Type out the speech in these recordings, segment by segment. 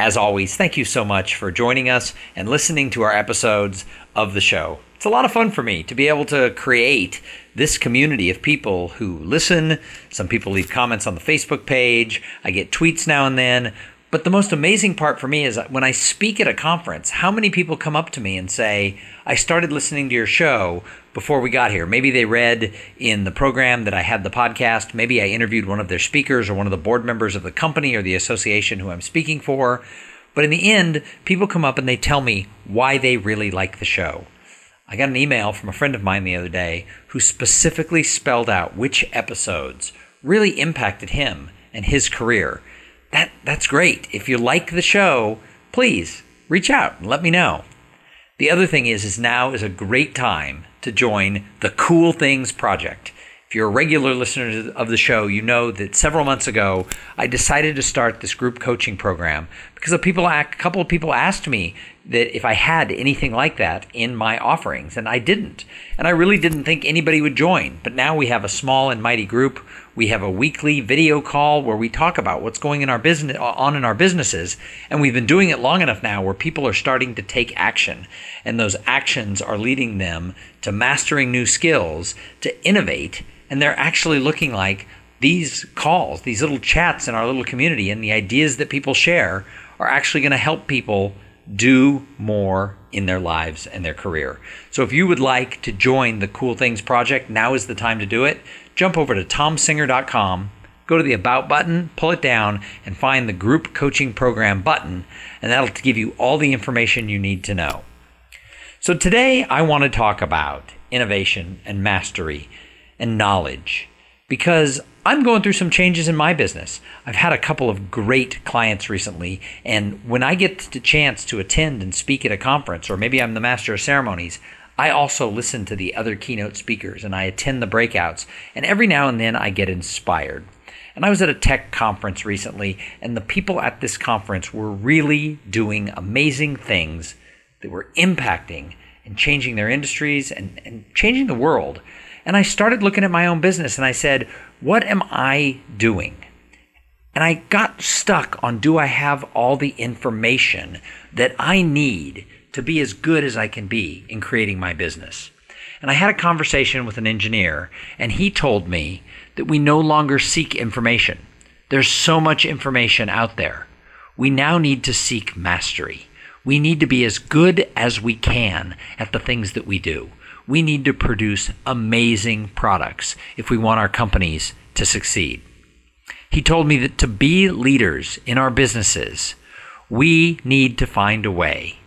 As always, thank you so much for joining us and listening to our episodes of the show it's a lot of fun for me to be able to create this community of people who listen. Some people leave comments on the Facebook page. I get tweets now and then. But the most amazing part for me is when I speak at a conference, how many people come up to me and say, I started listening to your show before we got here. Maybe they read in the program that I had the podcast. Maybe I interviewed one of their speakers or one of the board members of the company or the association who I'm speaking for. But in the end, people come up and they tell me why they really like the show. I got an email from a friend of mine the other day who specifically spelled out which episodes really impacted him and his career. That that's great. If you like the show, please reach out and let me know. The other thing is is now is a great time to join the Cool Things project. If you're a regular listener of the show, you know that several months ago I decided to start this group coaching program because a people a couple of people asked me that if I had anything like that in my offerings, and I didn't. And I really didn't think anybody would join. But now we have a small and mighty group. We have a weekly video call where we talk about what's going in our business on in our businesses, and we've been doing it long enough now where people are starting to take action, and those actions are leading them to mastering new skills, to innovate and they're actually looking like these calls, these little chats in our little community, and the ideas that people share are actually going to help people do more in their lives and their career. So if you would like to join the Cool Things Project, now is the time to do it. Jump over to tomsinger.com, go to the About button, pull it down, and find the Group Coaching Program button, and that'll give you all the information you need to know. So today I want to talk about innovation and mastery and knowledge because I'm going through some changes in my business. I've had a couple of great clients recently, and when I get the chance to attend and speak at a conference, or maybe I'm the master of ceremonies, I also listen to the other keynote speakers and I attend the breakouts, and every now and then I get inspired. And I was at a tech conference recently, and the people at this conference were really doing amazing things that were impacting and changing their industries and, and changing the world. And I started looking at my own business and I said, what am I doing? And I got stuck on do I have all the information that I need to be as good as I can be in creating my business? And I had a conversation with an engineer, and he told me that we no longer seek information. There's so much information out there. We now need to seek mastery. We need to be as good as we can at the things that we do we need to produce amazing products if we want our companies to succeed. He told me that to be leaders in our businesses, we need to find a way.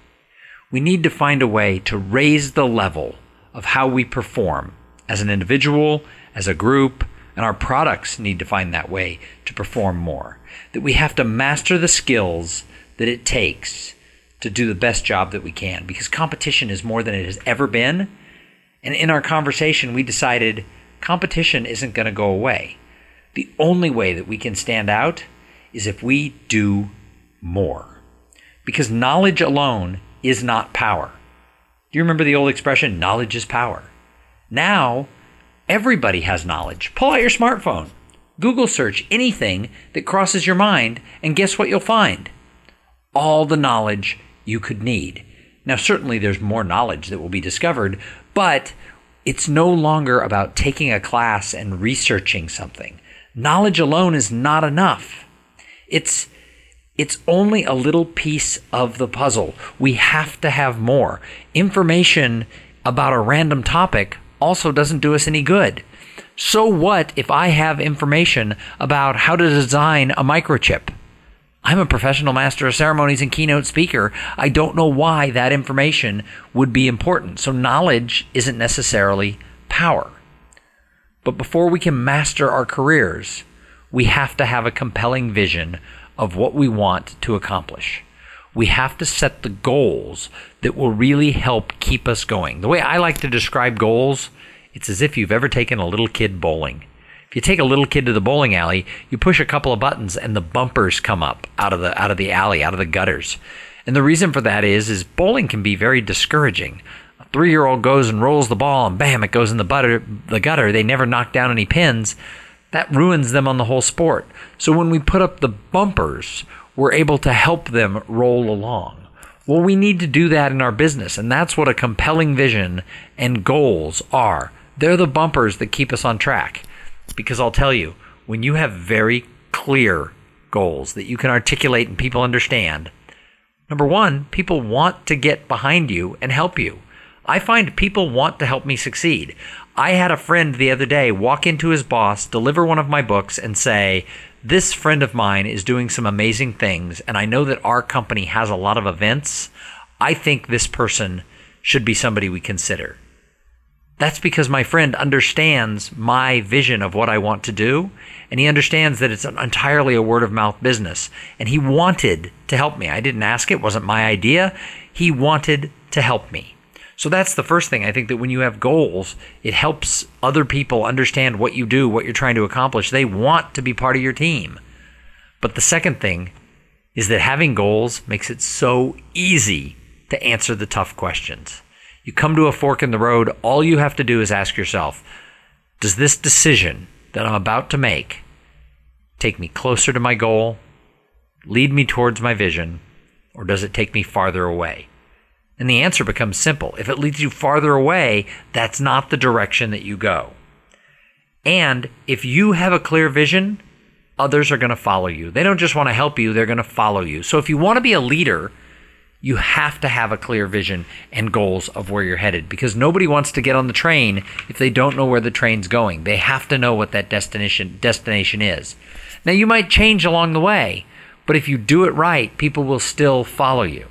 We need to find a way to raise the level of how we perform as an individual, as a group, and our products need to find that way to perform more. That we have to master the skills that it takes to do the best job that we can because competition is more than it has ever been and in our conversation, we decided competition isn't going to go away. The only way that we can stand out is if we do more. Because knowledge alone is not power. Do you remember the old expression, knowledge is power? Now, everybody has knowledge. Pull out your smartphone, Google search anything that crosses your mind, and guess what you'll find? All the knowledge you could need. Now, certainly there's more knowledge that will be discovered, but it's no longer about taking a class and researching something. Knowledge alone is not enough. It's it's only a little piece of the puzzle. We have to have more. Information about a random topic also doesn't do us any good. So what if I have information about how to design a microchip? I'm a professional master of ceremonies and keynote speaker. I don't know why that information would be important. So, knowledge isn't necessarily power. But before we can master our careers, we have to have a compelling vision of what we want to accomplish. we have to set the goals that will really help keep us going. The way I like to describe goals, it's as if you've ever taken a little kid bowling. If you take a little kid to the bowling alley, you push a couple of buttons and the bumpers come up out of the out of the alley, out of the gutters. And the reason for that is is bowling can be very discouraging. A 3-year-old goes and rolls the ball and bam, it goes in the butter, the gutter. They never knock down any pins. That ruins them on the whole sport. So when we put up the bumpers, we're able to help them roll along. Well, we need to do that in our business, and that's what a compelling vision and goals are. They're the bumpers that keep us on track. Because I'll tell you, when you have very clear goals that you can articulate and people understand, number one, people want to get behind you and help you. I find people want to help me succeed. I had a friend the other day walk into his boss, deliver one of my books, and say, This friend of mine is doing some amazing things, and I know that our company has a lot of events. I think this person should be somebody we consider. That's because my friend understands my vision of what I want to do, and he understands that it's entirely a word of mouth business. And he wanted to help me. I didn't ask it, wasn't my idea. He wanted to help me. So that's the first thing. I think that when you have goals, it helps other people understand what you do, what you're trying to accomplish. They want to be part of your team. But the second thing is that having goals makes it so easy to answer the tough questions. You come to a fork in the road, all you have to do is ask yourself Does this decision that I'm about to make take me closer to my goal, lead me towards my vision, or does it take me farther away? And the answer becomes simple. If it leads you farther away, that's not the direction that you go. And if you have a clear vision, others are going to follow you. They don't just want to help you, they're going to follow you. So if you want to be a leader, you have to have a clear vision and goals of where you're headed because nobody wants to get on the train if they don't know where the train's going. They have to know what that destination destination is. Now you might change along the way, but if you do it right, people will still follow you.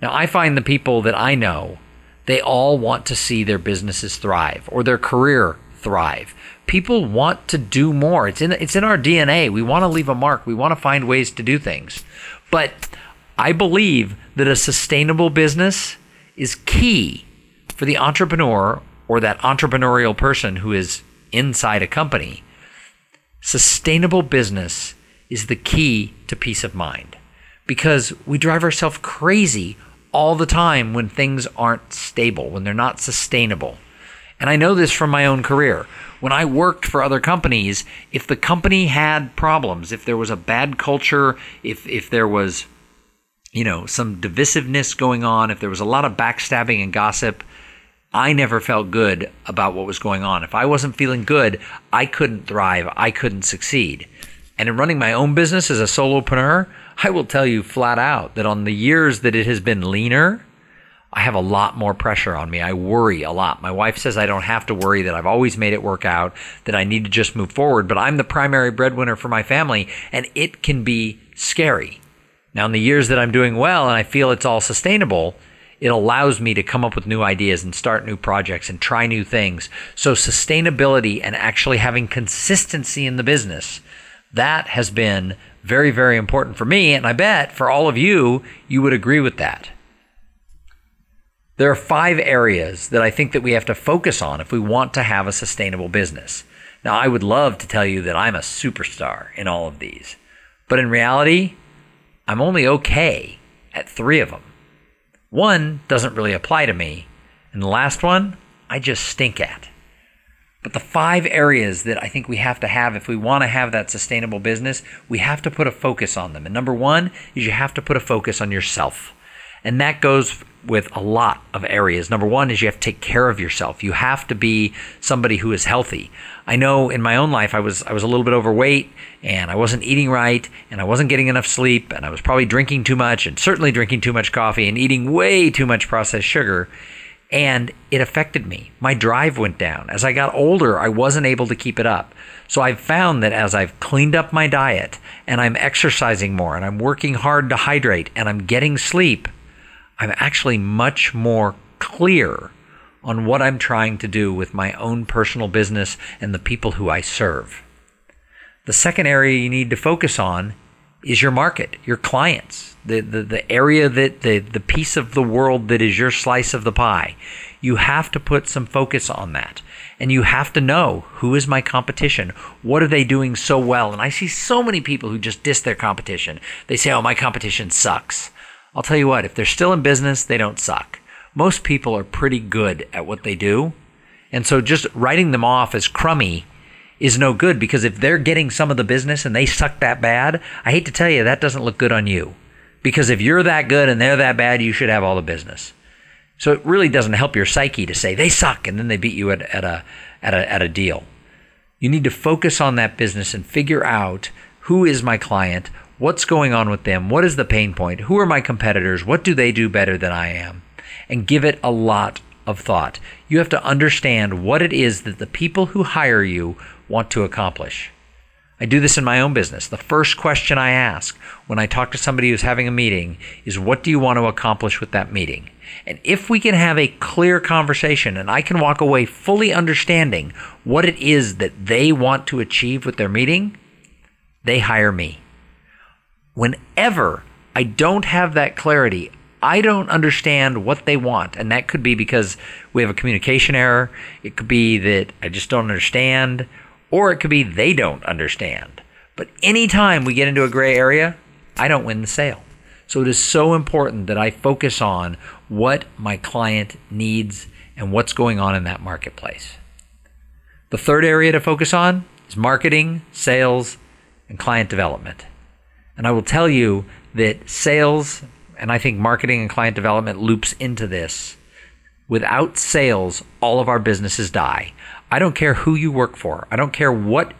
Now, I find the people that I know, they all want to see their businesses thrive or their career thrive. People want to do more. It's in it's in our DNA. We want to leave a mark. We want to find ways to do things. But I believe that a sustainable business is key for the entrepreneur or that entrepreneurial person who is inside a company. Sustainable business is the key to peace of mind because we drive ourselves crazy all the time when things aren't stable, when they're not sustainable. And I know this from my own career. When I worked for other companies, if the company had problems, if there was a bad culture, if if there was you know, some divisiveness going on, if there was a lot of backstabbing and gossip, I never felt good about what was going on. If I wasn't feeling good, I couldn't thrive, I couldn't succeed. And in running my own business as a solopreneur, I will tell you flat out that on the years that it has been leaner, I have a lot more pressure on me. I worry a lot. My wife says I don't have to worry, that I've always made it work out, that I need to just move forward, but I'm the primary breadwinner for my family, and it can be scary. Now, in the years that I'm doing well and I feel it's all sustainable, it allows me to come up with new ideas and start new projects and try new things. So, sustainability and actually having consistency in the business, that has been very, very important for me. And I bet for all of you, you would agree with that. There are five areas that I think that we have to focus on if we want to have a sustainable business. Now, I would love to tell you that I'm a superstar in all of these, but in reality, I'm only okay at three of them. One doesn't really apply to me, and the last one, I just stink at. But the five areas that I think we have to have if we want to have that sustainable business, we have to put a focus on them. And number one is you have to put a focus on yourself. And that goes with a lot of areas. Number one is you have to take care of yourself. You have to be somebody who is healthy. I know in my own life I was I was a little bit overweight and I wasn't eating right and I wasn't getting enough sleep and I was probably drinking too much and certainly drinking too much coffee and eating way too much processed sugar and it affected me. My drive went down. As I got older, I wasn't able to keep it up. So I've found that as I've cleaned up my diet and I'm exercising more and I'm working hard to hydrate and I'm getting sleep, I'm actually much more clear on what I'm trying to do with my own personal business and the people who I serve. The second area you need to focus on is your market, your clients, the, the, the area that the, the piece of the world that is your slice of the pie. You have to put some focus on that. And you have to know who is my competition? What are they doing so well? And I see so many people who just diss their competition. They say, oh, my competition sucks. I'll tell you what, if they're still in business, they don't suck. Most people are pretty good at what they do. And so just writing them off as crummy is no good because if they're getting some of the business and they suck that bad, I hate to tell you, that doesn't look good on you. Because if you're that good and they're that bad, you should have all the business. So it really doesn't help your psyche to say they suck and then they beat you at, at, a, at, a, at a deal. You need to focus on that business and figure out who is my client, what's going on with them, what is the pain point, who are my competitors, what do they do better than I am, and give it a lot of thought. You have to understand what it is that the people who hire you want to accomplish. I do this in my own business. The first question I ask when I talk to somebody who's having a meeting is, What do you want to accomplish with that meeting? And if we can have a clear conversation and I can walk away fully understanding what it is that they want to achieve with their meeting, they hire me. Whenever I don't have that clarity, I don't understand what they want. And that could be because we have a communication error. It could be that I just don't understand, or it could be they don't understand. But anytime we get into a gray area, I don't win the sale. So it is so important that I focus on what my client needs and what's going on in that marketplace. The third area to focus on is marketing, sales, and client development. And I will tell you that sales and I think marketing and client development loops into this. Without sales, all of our businesses die. I don't care who you work for. I don't care what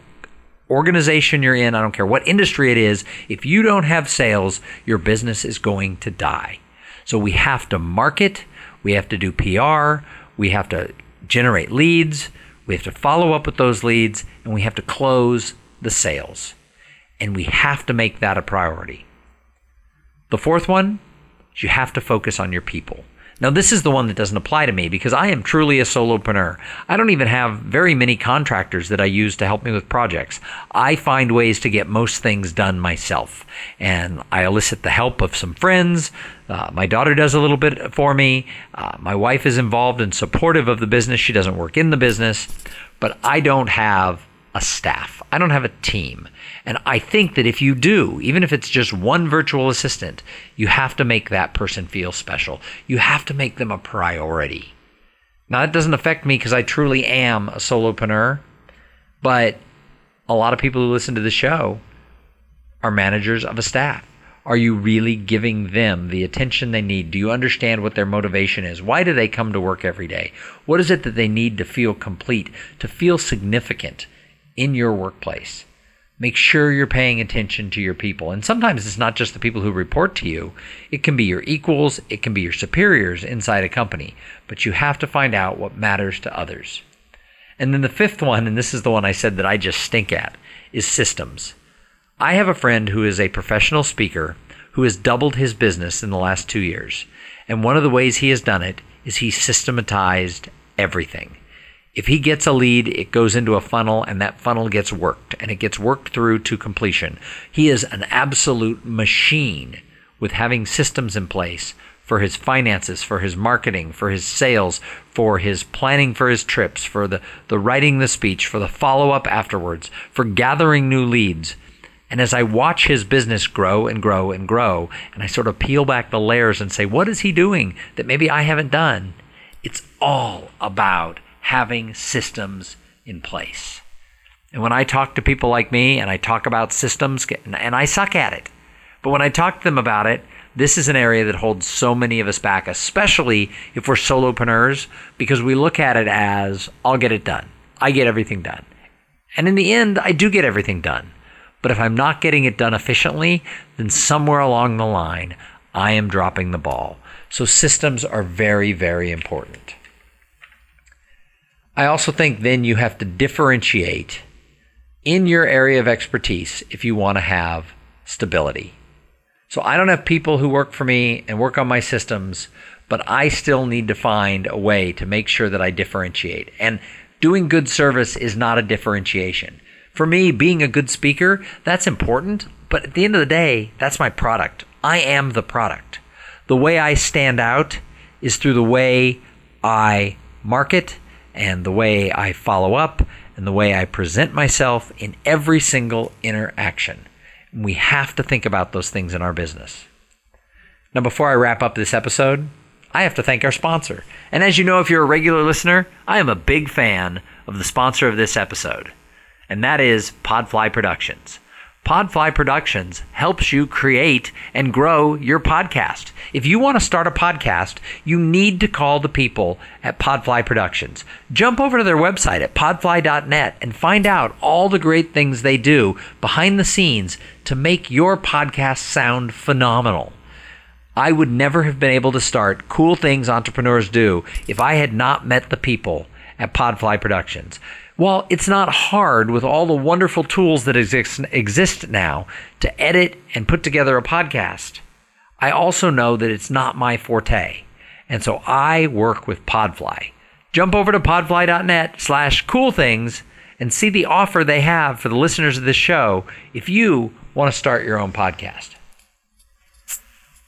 organization you're in. I don't care what industry it is. If you don't have sales, your business is going to die. So we have to market, we have to do PR, we have to generate leads, we have to follow up with those leads, and we have to close the sales. And we have to make that a priority. The fourth one is you have to focus on your people. Now, this is the one that doesn't apply to me because I am truly a solopreneur. I don't even have very many contractors that I use to help me with projects. I find ways to get most things done myself. And I elicit the help of some friends. Uh, my daughter does a little bit for me. Uh, my wife is involved and supportive of the business. She doesn't work in the business, but I don't have a staff. I don't have a team. And I think that if you do, even if it's just one virtual assistant, you have to make that person feel special. You have to make them a priority. Now, that doesn't affect me because I truly am a solopreneur, but a lot of people who listen to the show are managers of a staff. Are you really giving them the attention they need? Do you understand what their motivation is? Why do they come to work every day? What is it that they need to feel complete, to feel significant? In your workplace. Make sure you're paying attention to your people. And sometimes it's not just the people who report to you, it can be your equals, it can be your superiors inside a company. But you have to find out what matters to others. And then the fifth one, and this is the one I said that I just stink at, is systems. I have a friend who is a professional speaker who has doubled his business in the last two years. And one of the ways he has done it is he systematized everything. If he gets a lead, it goes into a funnel and that funnel gets worked and it gets worked through to completion. He is an absolute machine with having systems in place for his finances, for his marketing, for his sales, for his planning for his trips, for the, the writing the speech, for the follow up afterwards, for gathering new leads. And as I watch his business grow and grow and grow, and I sort of peel back the layers and say, what is he doing that maybe I haven't done? It's all about having systems in place. And when I talk to people like me and I talk about systems, and I suck at it, but when I talk to them about it, this is an area that holds so many of us back, especially if we're solopreneurs, because we look at it as I'll get it done. I get everything done. And in the end, I do get everything done. But if I'm not getting it done efficiently, then somewhere along the line, I am dropping the ball. So systems are very, very important. I also think then you have to differentiate in your area of expertise if you want to have stability. So I don't have people who work for me and work on my systems, but I still need to find a way to make sure that I differentiate. And doing good service is not a differentiation. For me, being a good speaker, that's important, but at the end of the day, that's my product. I am the product. The way I stand out is through the way I market and the way I follow up and the way I present myself in every single interaction. We have to think about those things in our business. Now, before I wrap up this episode, I have to thank our sponsor. And as you know, if you're a regular listener, I am a big fan of the sponsor of this episode, and that is Podfly Productions. Podfly Productions helps you create and grow your podcast. If you want to start a podcast, you need to call the people at Podfly Productions. Jump over to their website at podfly.net and find out all the great things they do behind the scenes to make your podcast sound phenomenal. I would never have been able to start Cool Things Entrepreneurs Do if I had not met the people at Podfly Productions. While it's not hard with all the wonderful tools that exist, exist now to edit and put together a podcast, I also know that it's not my forte. And so I work with Podfly. Jump over to podfly.net slash cool things and see the offer they have for the listeners of this show if you want to start your own podcast.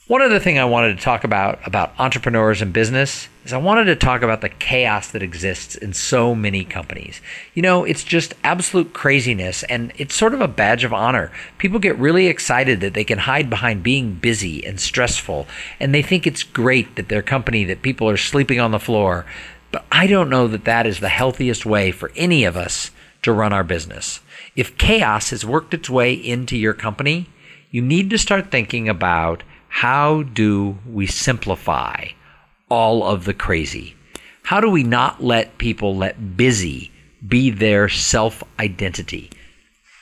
One other thing I wanted to talk about about entrepreneurs and business is I wanted to talk about the chaos that exists in so many companies. You know, it's just absolute craziness and it's sort of a badge of honor. People get really excited that they can hide behind being busy and stressful and they think it's great that their company that people are sleeping on the floor. But I don't know that that is the healthiest way for any of us to run our business. If chaos has worked its way into your company, you need to start thinking about how do we simplify all of the crazy? How do we not let people let busy be their self identity?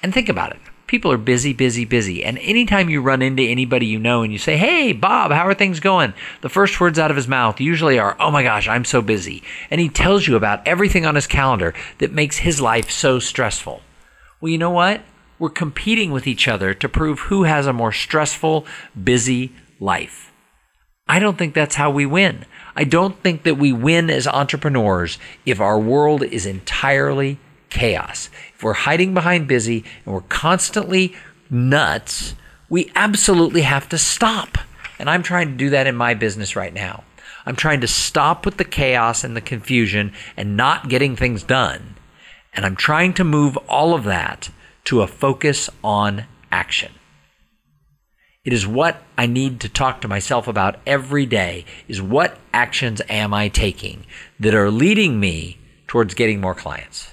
And think about it. People are busy, busy, busy. And anytime you run into anybody you know and you say, Hey, Bob, how are things going? The first words out of his mouth usually are, Oh my gosh, I'm so busy. And he tells you about everything on his calendar that makes his life so stressful. Well, you know what? We're competing with each other to prove who has a more stressful, busy life. I don't think that's how we win. I don't think that we win as entrepreneurs if our world is entirely chaos. If we're hiding behind busy and we're constantly nuts, we absolutely have to stop. And I'm trying to do that in my business right now. I'm trying to stop with the chaos and the confusion and not getting things done. And I'm trying to move all of that to a focus on action. It is what I need to talk to myself about every day is what actions am I taking that are leading me towards getting more clients.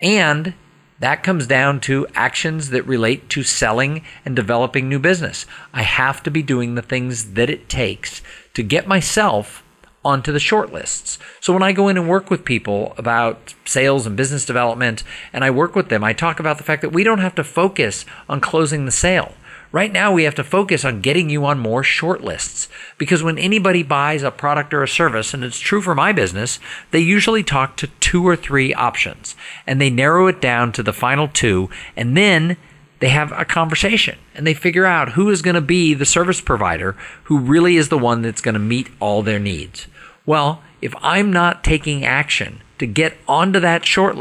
And that comes down to actions that relate to selling and developing new business. I have to be doing the things that it takes to get myself onto the short lists. So when I go in and work with people about sales and business development and I work with them, I talk about the fact that we don't have to focus on closing the sale. Right now, we have to focus on getting you on more short lists because when anybody buys a product or a service, and it's true for my business, they usually talk to two or three options and they narrow it down to the final two. And then they have a conversation and they figure out who is going to be the service provider who really is the one that's going to meet all their needs. Well, if I'm not taking action to get onto that short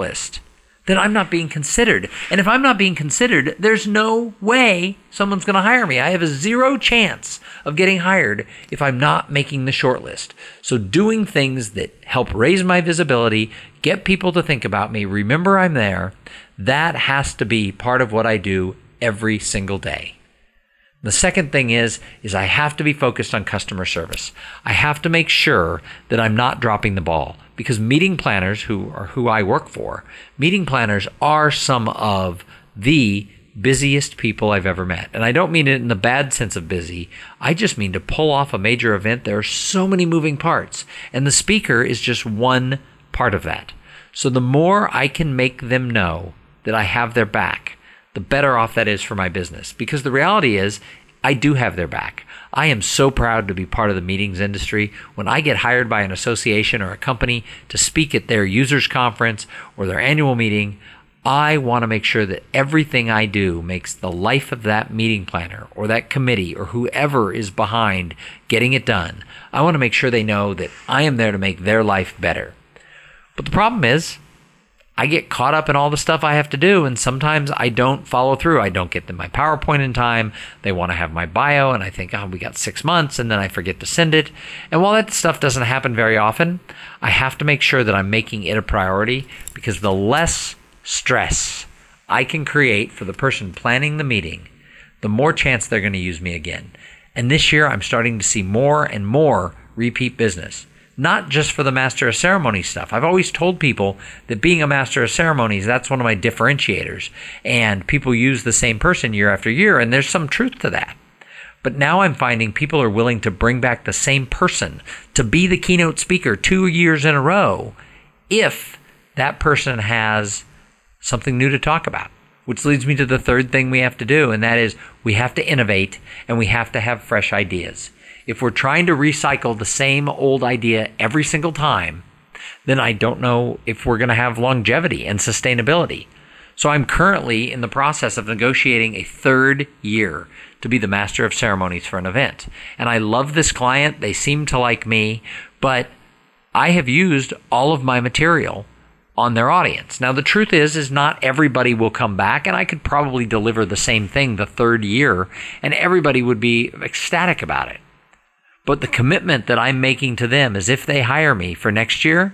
then I'm not being considered. And if I'm not being considered, there's no way someone's going to hire me. I have a zero chance of getting hired if I'm not making the shortlist. So doing things that help raise my visibility, get people to think about me, remember I'm there, that has to be part of what I do every single day. The second thing is is I have to be focused on customer service. I have to make sure that I'm not dropping the ball because meeting planners who are who I work for, meeting planners are some of the busiest people I've ever met. And I don't mean it in the bad sense of busy. I just mean to pull off a major event there are so many moving parts and the speaker is just one part of that. So the more I can make them know that I have their back, the better off that is for my business. Because the reality is, I do have their back. I am so proud to be part of the meetings industry. When I get hired by an association or a company to speak at their users conference or their annual meeting, I want to make sure that everything I do makes the life of that meeting planner or that committee or whoever is behind getting it done. I want to make sure they know that I am there to make their life better. But the problem is, I get caught up in all the stuff I have to do, and sometimes I don't follow through. I don't get my PowerPoint in time. They want to have my bio, and I think, oh, we got six months, and then I forget to send it. And while that stuff doesn't happen very often, I have to make sure that I'm making it a priority because the less stress I can create for the person planning the meeting, the more chance they're going to use me again. And this year, I'm starting to see more and more repeat business not just for the master of ceremony stuff. I've always told people that being a master of ceremonies, that's one of my differentiators. And people use the same person year after year, and there's some truth to that. But now I'm finding people are willing to bring back the same person to be the keynote speaker two years in a row if that person has something new to talk about. Which leads me to the third thing we have to do, and that is we have to innovate and we have to have fresh ideas if we're trying to recycle the same old idea every single time, then I don't know if we're going to have longevity and sustainability. So I'm currently in the process of negotiating a third year to be the master of ceremonies for an event. And I love this client. They seem to like me, but I have used all of my material on their audience. Now the truth is is not everybody will come back and I could probably deliver the same thing the third year and everybody would be ecstatic about it. But the commitment that I'm making to them is if they hire me for next year,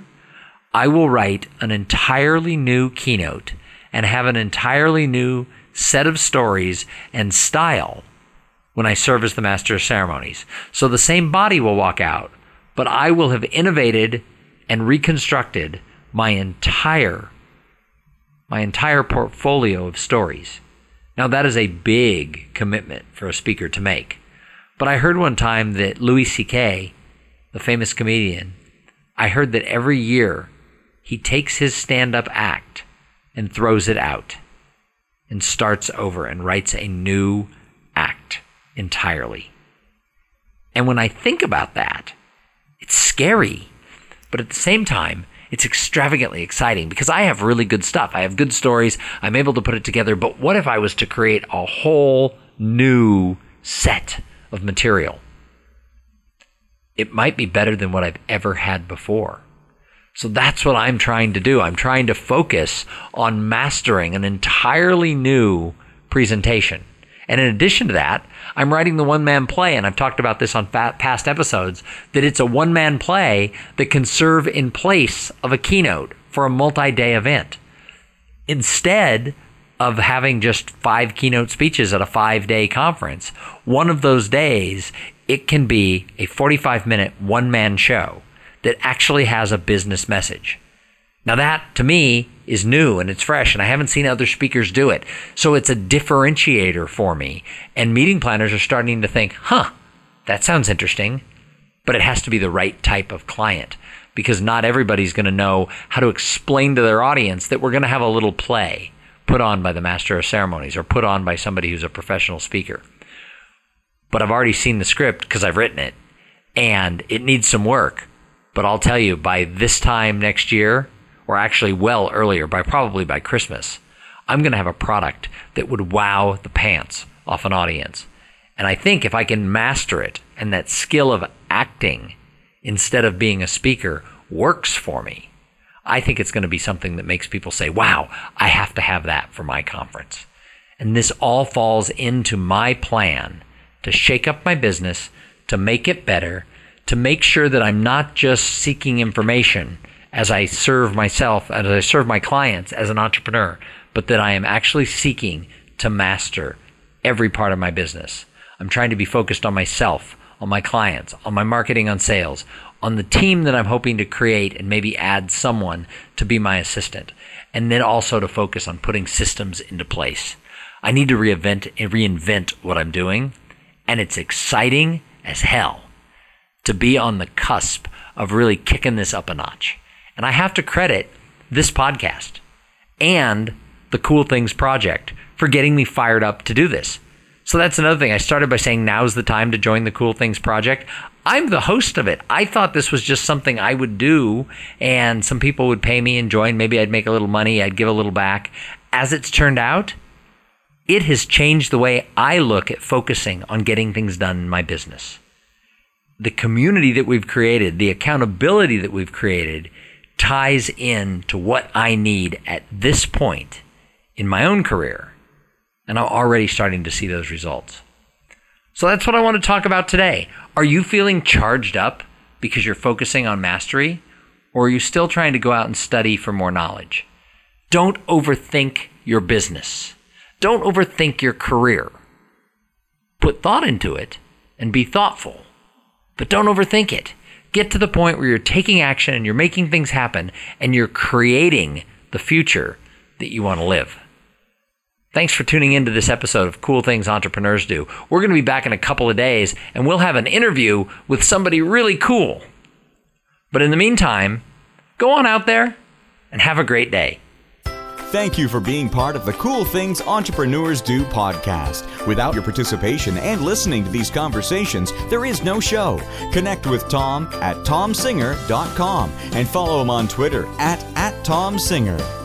I will write an entirely new keynote and have an entirely new set of stories and style when I serve as the master of ceremonies. So the same body will walk out, but I will have innovated and reconstructed my entire my entire portfolio of stories. Now that is a big commitment for a speaker to make. But I heard one time that Louis C.K., the famous comedian, I heard that every year he takes his stand up act and throws it out and starts over and writes a new act entirely. And when I think about that, it's scary. But at the same time, it's extravagantly exciting because I have really good stuff. I have good stories. I'm able to put it together. But what if I was to create a whole new set of material. It might be better than what I've ever had before. So that's what I'm trying to do. I'm trying to focus on mastering an entirely new presentation. And in addition to that, I'm writing the one man play, and I've talked about this on past episodes, that it's a one man play that can serve in place of a keynote for a multi day event. Instead of having just five keynote speeches at a five day conference. One of those days, it can be a 45 minute one man show that actually has a business message. Now, that to me is new and it's fresh, and I haven't seen other speakers do it. So it's a differentiator for me. And meeting planners are starting to think, huh, that sounds interesting, but it has to be the right type of client because not everybody's going to know how to explain to their audience that we're going to have a little play put on by the master of ceremonies or put on by somebody who's a professional speaker. But I've already seen the script because I've written it and it needs some work. But I'll tell you, by this time next year, or actually well earlier, by probably by Christmas, I'm going to have a product that would wow the pants off an audience. And I think if I can master it and that skill of acting instead of being a speaker works for me, I think it's going to be something that makes people say, wow, I have to have that for my conference. And this all falls into my plan to shake up my business, to make it better, to make sure that I'm not just seeking information as I serve myself, as I serve my clients as an entrepreneur, but that I am actually seeking to master every part of my business. I'm trying to be focused on myself, on my clients, on my marketing, on sales, on the team that I'm hoping to create and maybe add someone to be my assistant. And then also to focus on putting systems into place. I need to reinvent, reinvent what I'm doing. And it's exciting as hell to be on the cusp of really kicking this up a notch. And I have to credit this podcast and the Cool Things Project for getting me fired up to do this. So that's another thing. I started by saying now's the time to join the Cool Things Project. I'm the host of it. I thought this was just something I would do and some people would pay me and join. Maybe I'd make a little money, I'd give a little back. As it's turned out, it has changed the way I look at focusing on getting things done in my business. The community that we've created, the accountability that we've created, ties in to what I need at this point in my own career. And I'm already starting to see those results. So that's what I want to talk about today. Are you feeling charged up because you're focusing on mastery? Or are you still trying to go out and study for more knowledge? Don't overthink your business. Don't overthink your career. Put thought into it and be thoughtful, but don't overthink it. Get to the point where you're taking action and you're making things happen and you're creating the future that you want to live. Thanks for tuning into this episode of Cool Things Entrepreneurs Do. We're going to be back in a couple of days and we'll have an interview with somebody really cool. But in the meantime, go on out there and have a great day. Thank you for being part of the Cool Things Entrepreneurs Do podcast. Without your participation and listening to these conversations, there is no show. Connect with Tom at tomsinger.com and follow him on Twitter at, at tomsinger.